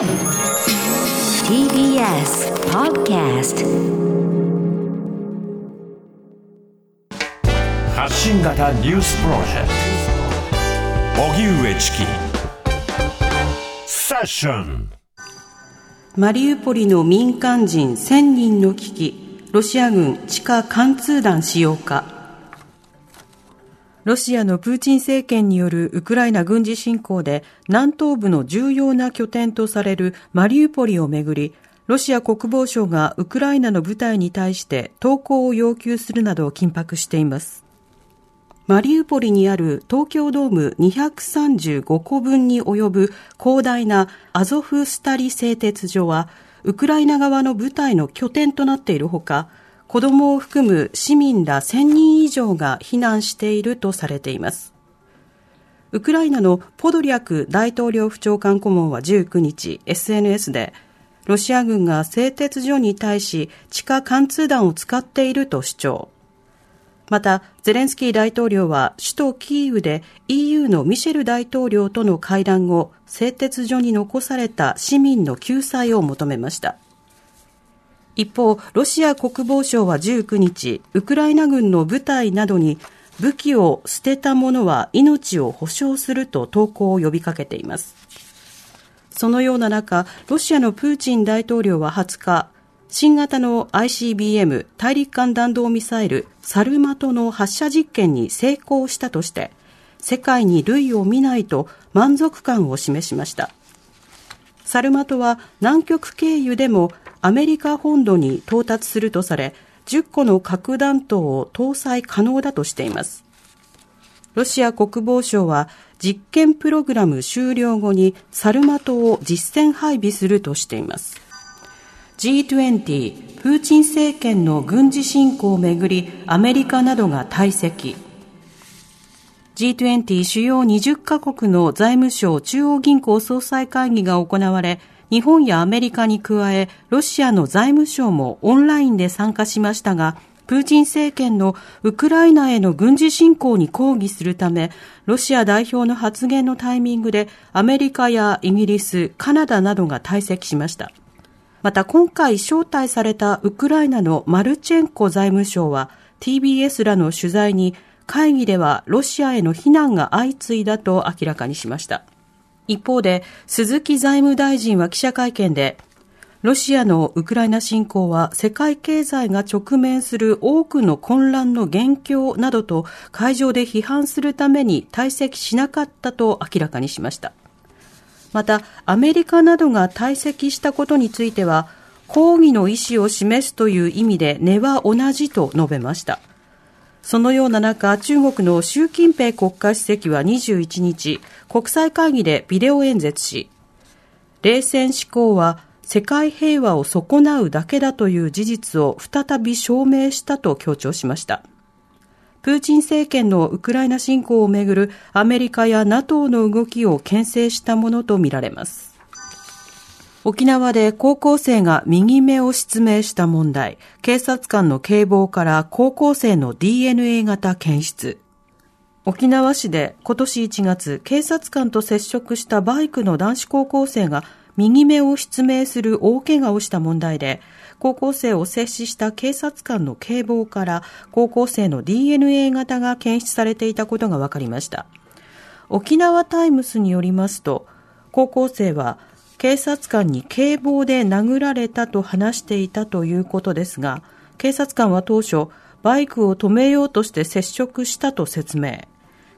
TBS Podcast 発信型ニュースプロジェクト。荻上チキ。セッション。マリウポリの民間人1000人の危機、ロシア軍地下貫通弾使用か。ロシアのプーチン政権によるウクライナ軍事侵攻で南東部の重要な拠点とされるマリウポリをめぐり、ロシア国防省がウクライナの部隊に対して投降を要求するなど緊迫しています。マリウポリにある東京ドーム235個分に及ぶ広大なアゾフスタリ製鉄所は、ウクライナ側の部隊の拠点となっているほか、子供を含む市民ら1000人以上が避難しているとされています。ウクライナのポドリャク大統領府長官顧問は19日 SNS でロシア軍が製鉄所に対し地下貫通弾を使っていると主張。また、ゼレンスキー大統領は首都キーウで EU のミシェル大統領との会談後、製鉄所に残された市民の救済を求めました。一方、ロシア国防省は19日、ウクライナ軍の部隊などに武器を捨てた者は命を保証すると投稿を呼びかけています。そのような中、ロシアのプーチン大統領は20日、新型の ICBM 大陸間弾道ミサイルサルマトの発射実験に成功したとして世界に類を見ないと満足感を示しましたサルマトは南極経由でもアメリカ本土に到達するとされ10個の核弾頭を搭載可能だとしています。ロシア国防省は実験プログラム終了後にサルマトを実戦配備するとしています。G20 プーチン政権の軍事侵攻をめぐりアメリカなどが退席。G20 主要20カ国の財務省中央銀行総裁会議が行われ日本やアメリカに加えロシアの財務省もオンラインで参加しましたがプーチン政権のウクライナへの軍事侵攻に抗議するため、ロシア代表の発言のタイミングでアメリカやイギリス、カナダなどが退席しました。また今回招待されたウクライナのマルチェンコ財務省は TBS らの取材に会議ではロシアへの非難が相次いだと明らかにしました。一方で鈴木財務大臣は記者会見でロシアのウクライナ侵攻は世界経済が直面する多くの混乱の元凶などと会場で批判するために退席しなかったと明らかにしました。また、アメリカなどが退席したことについては、抗議の意思を示すという意味で根は同じと述べました。そのような中、中国の習近平国家主席は21日、国際会議でビデオ演説し、冷戦思考は世界平和を損なうだけだという事実を再び証明したと強調しました。プーチン政権のウクライナ侵攻をめぐるアメリカや NATO の動きを牽制したものとみられます。沖縄で高校生が右目を失明した問題、警察官の警棒から高校生の DNA 型検出。沖縄市で今年1月、警察官と接触したバイクの男子高校生が右目を失明する大怪我をした問題で、高校生を接しした警察官の警棒から高校生の DNA 型が検出されていたことが分かりました。沖縄タイムスによりますと、高校生は警察官に警棒で殴られたと話していたということですが、警察官は当初、バイクを止めようとして接触したと説明。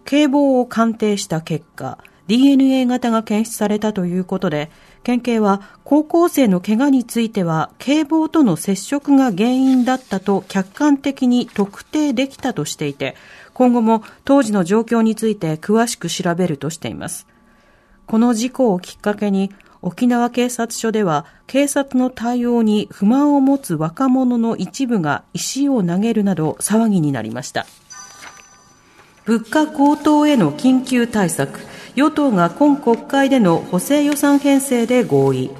警棒を鑑定した結果、DNA 型が検出されたということで、県警は高校生の怪我については警棒との接触が原因だったと客観的に特定できたとしていて今後も当時の状況について詳しく調べるとしていますこの事故をきっかけに沖縄警察署では警察の対応に不満を持つ若者の一部が石を投げるなど騒ぎになりました物価高騰への緊急対策与党が今国会での補正予算編成で合意。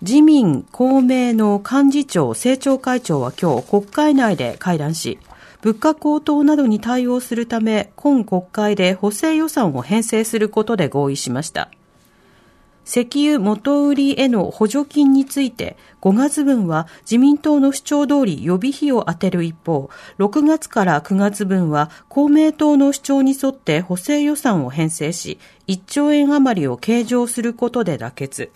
自民、公明の幹事長、政調会長は今日国会内で会談し、物価高騰などに対応するため、今国会で補正予算を編成することで合意しました。石油元売りへの補助金について5月分は自民党の主張通り予備費を充てる一方、6月から9月分は公明党の主張に沿って補正予算を編成し、1兆円余りを計上することで妥結。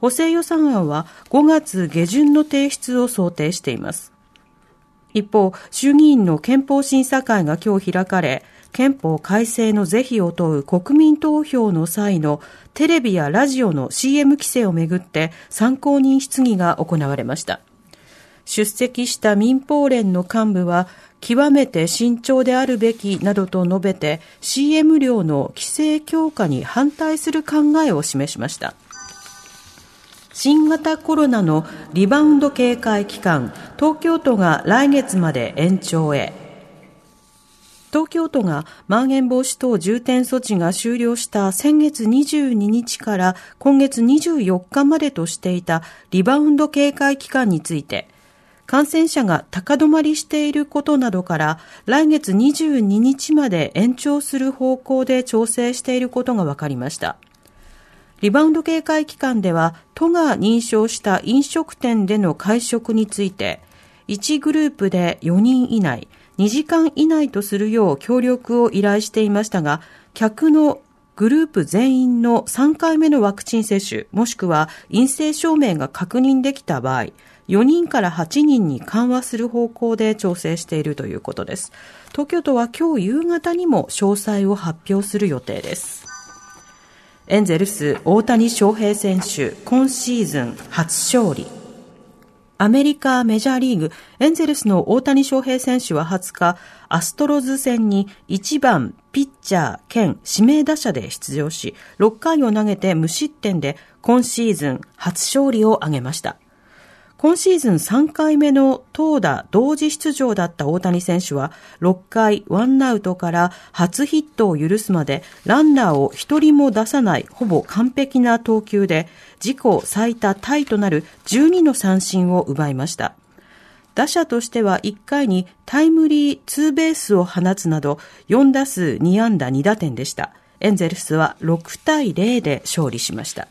補正予算案は5月下旬の提出を想定しています。一方、衆議院の憲法審査会が今日開かれ、憲法改正の是非を問う国民投票の際のテレビやラジオの CM 規制をめぐって参考人質疑が行われました。出席した民放連の幹部は、極めて慎重であるべきなどと述べて CM 料の規制強化に反対する考えを示しました。新型コロナのリバウンド警戒期間、東京都が来月まで延長へ。東京都がまん延防止等重点措置が終了した先月22日から今月24日までとしていたリバウンド警戒期間について、感染者が高止まりしていることなどから来月22日まで延長する方向で調整していることが分かりました。リバウンド警戒期間では都が認証した飲食店での会食について1グループで4人以内、2時間以内とするよう協力を依頼していましたが、客のグループ全員の3回目のワクチン接種、もしくは陰性証明が確認できた場合、4人から8人に緩和する方向で調整しているということです。東京都は今日夕方にも詳細を発表する予定です。エンゼルス大谷翔平選手、今シーズン初勝利。アメリカメジャーリーグ、エンゼルスの大谷翔平選手は20日、アストロズ戦に1番ピッチャー兼指名打者で出場し、6回を投げて無失点で今シーズン初勝利を挙げました。今シーズン3回目の投打同時出場だった大谷選手は、6回ワンアウトから初ヒットを許すまで、ランナーを1人も出さないほぼ完璧な投球で、自己最多タイとなる12の三振を奪いました。打者としては1回にタイムリーツーベースを放つなど、4打数2安打2打点でした。エンゼルスは6対0で勝利しました。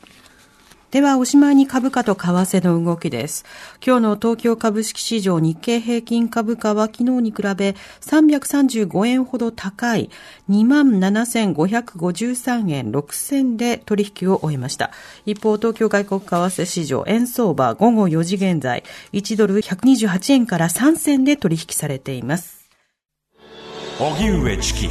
では、おしまいに株価と為替の動きです。今日の東京株式市場日経平均株価は昨日に比べ335円ほど高い27,553円6銭で取引を終えました。一方、東京外国為替市場円相場午後4時現在1ドル128円から3銭で取引されています。荻上チキ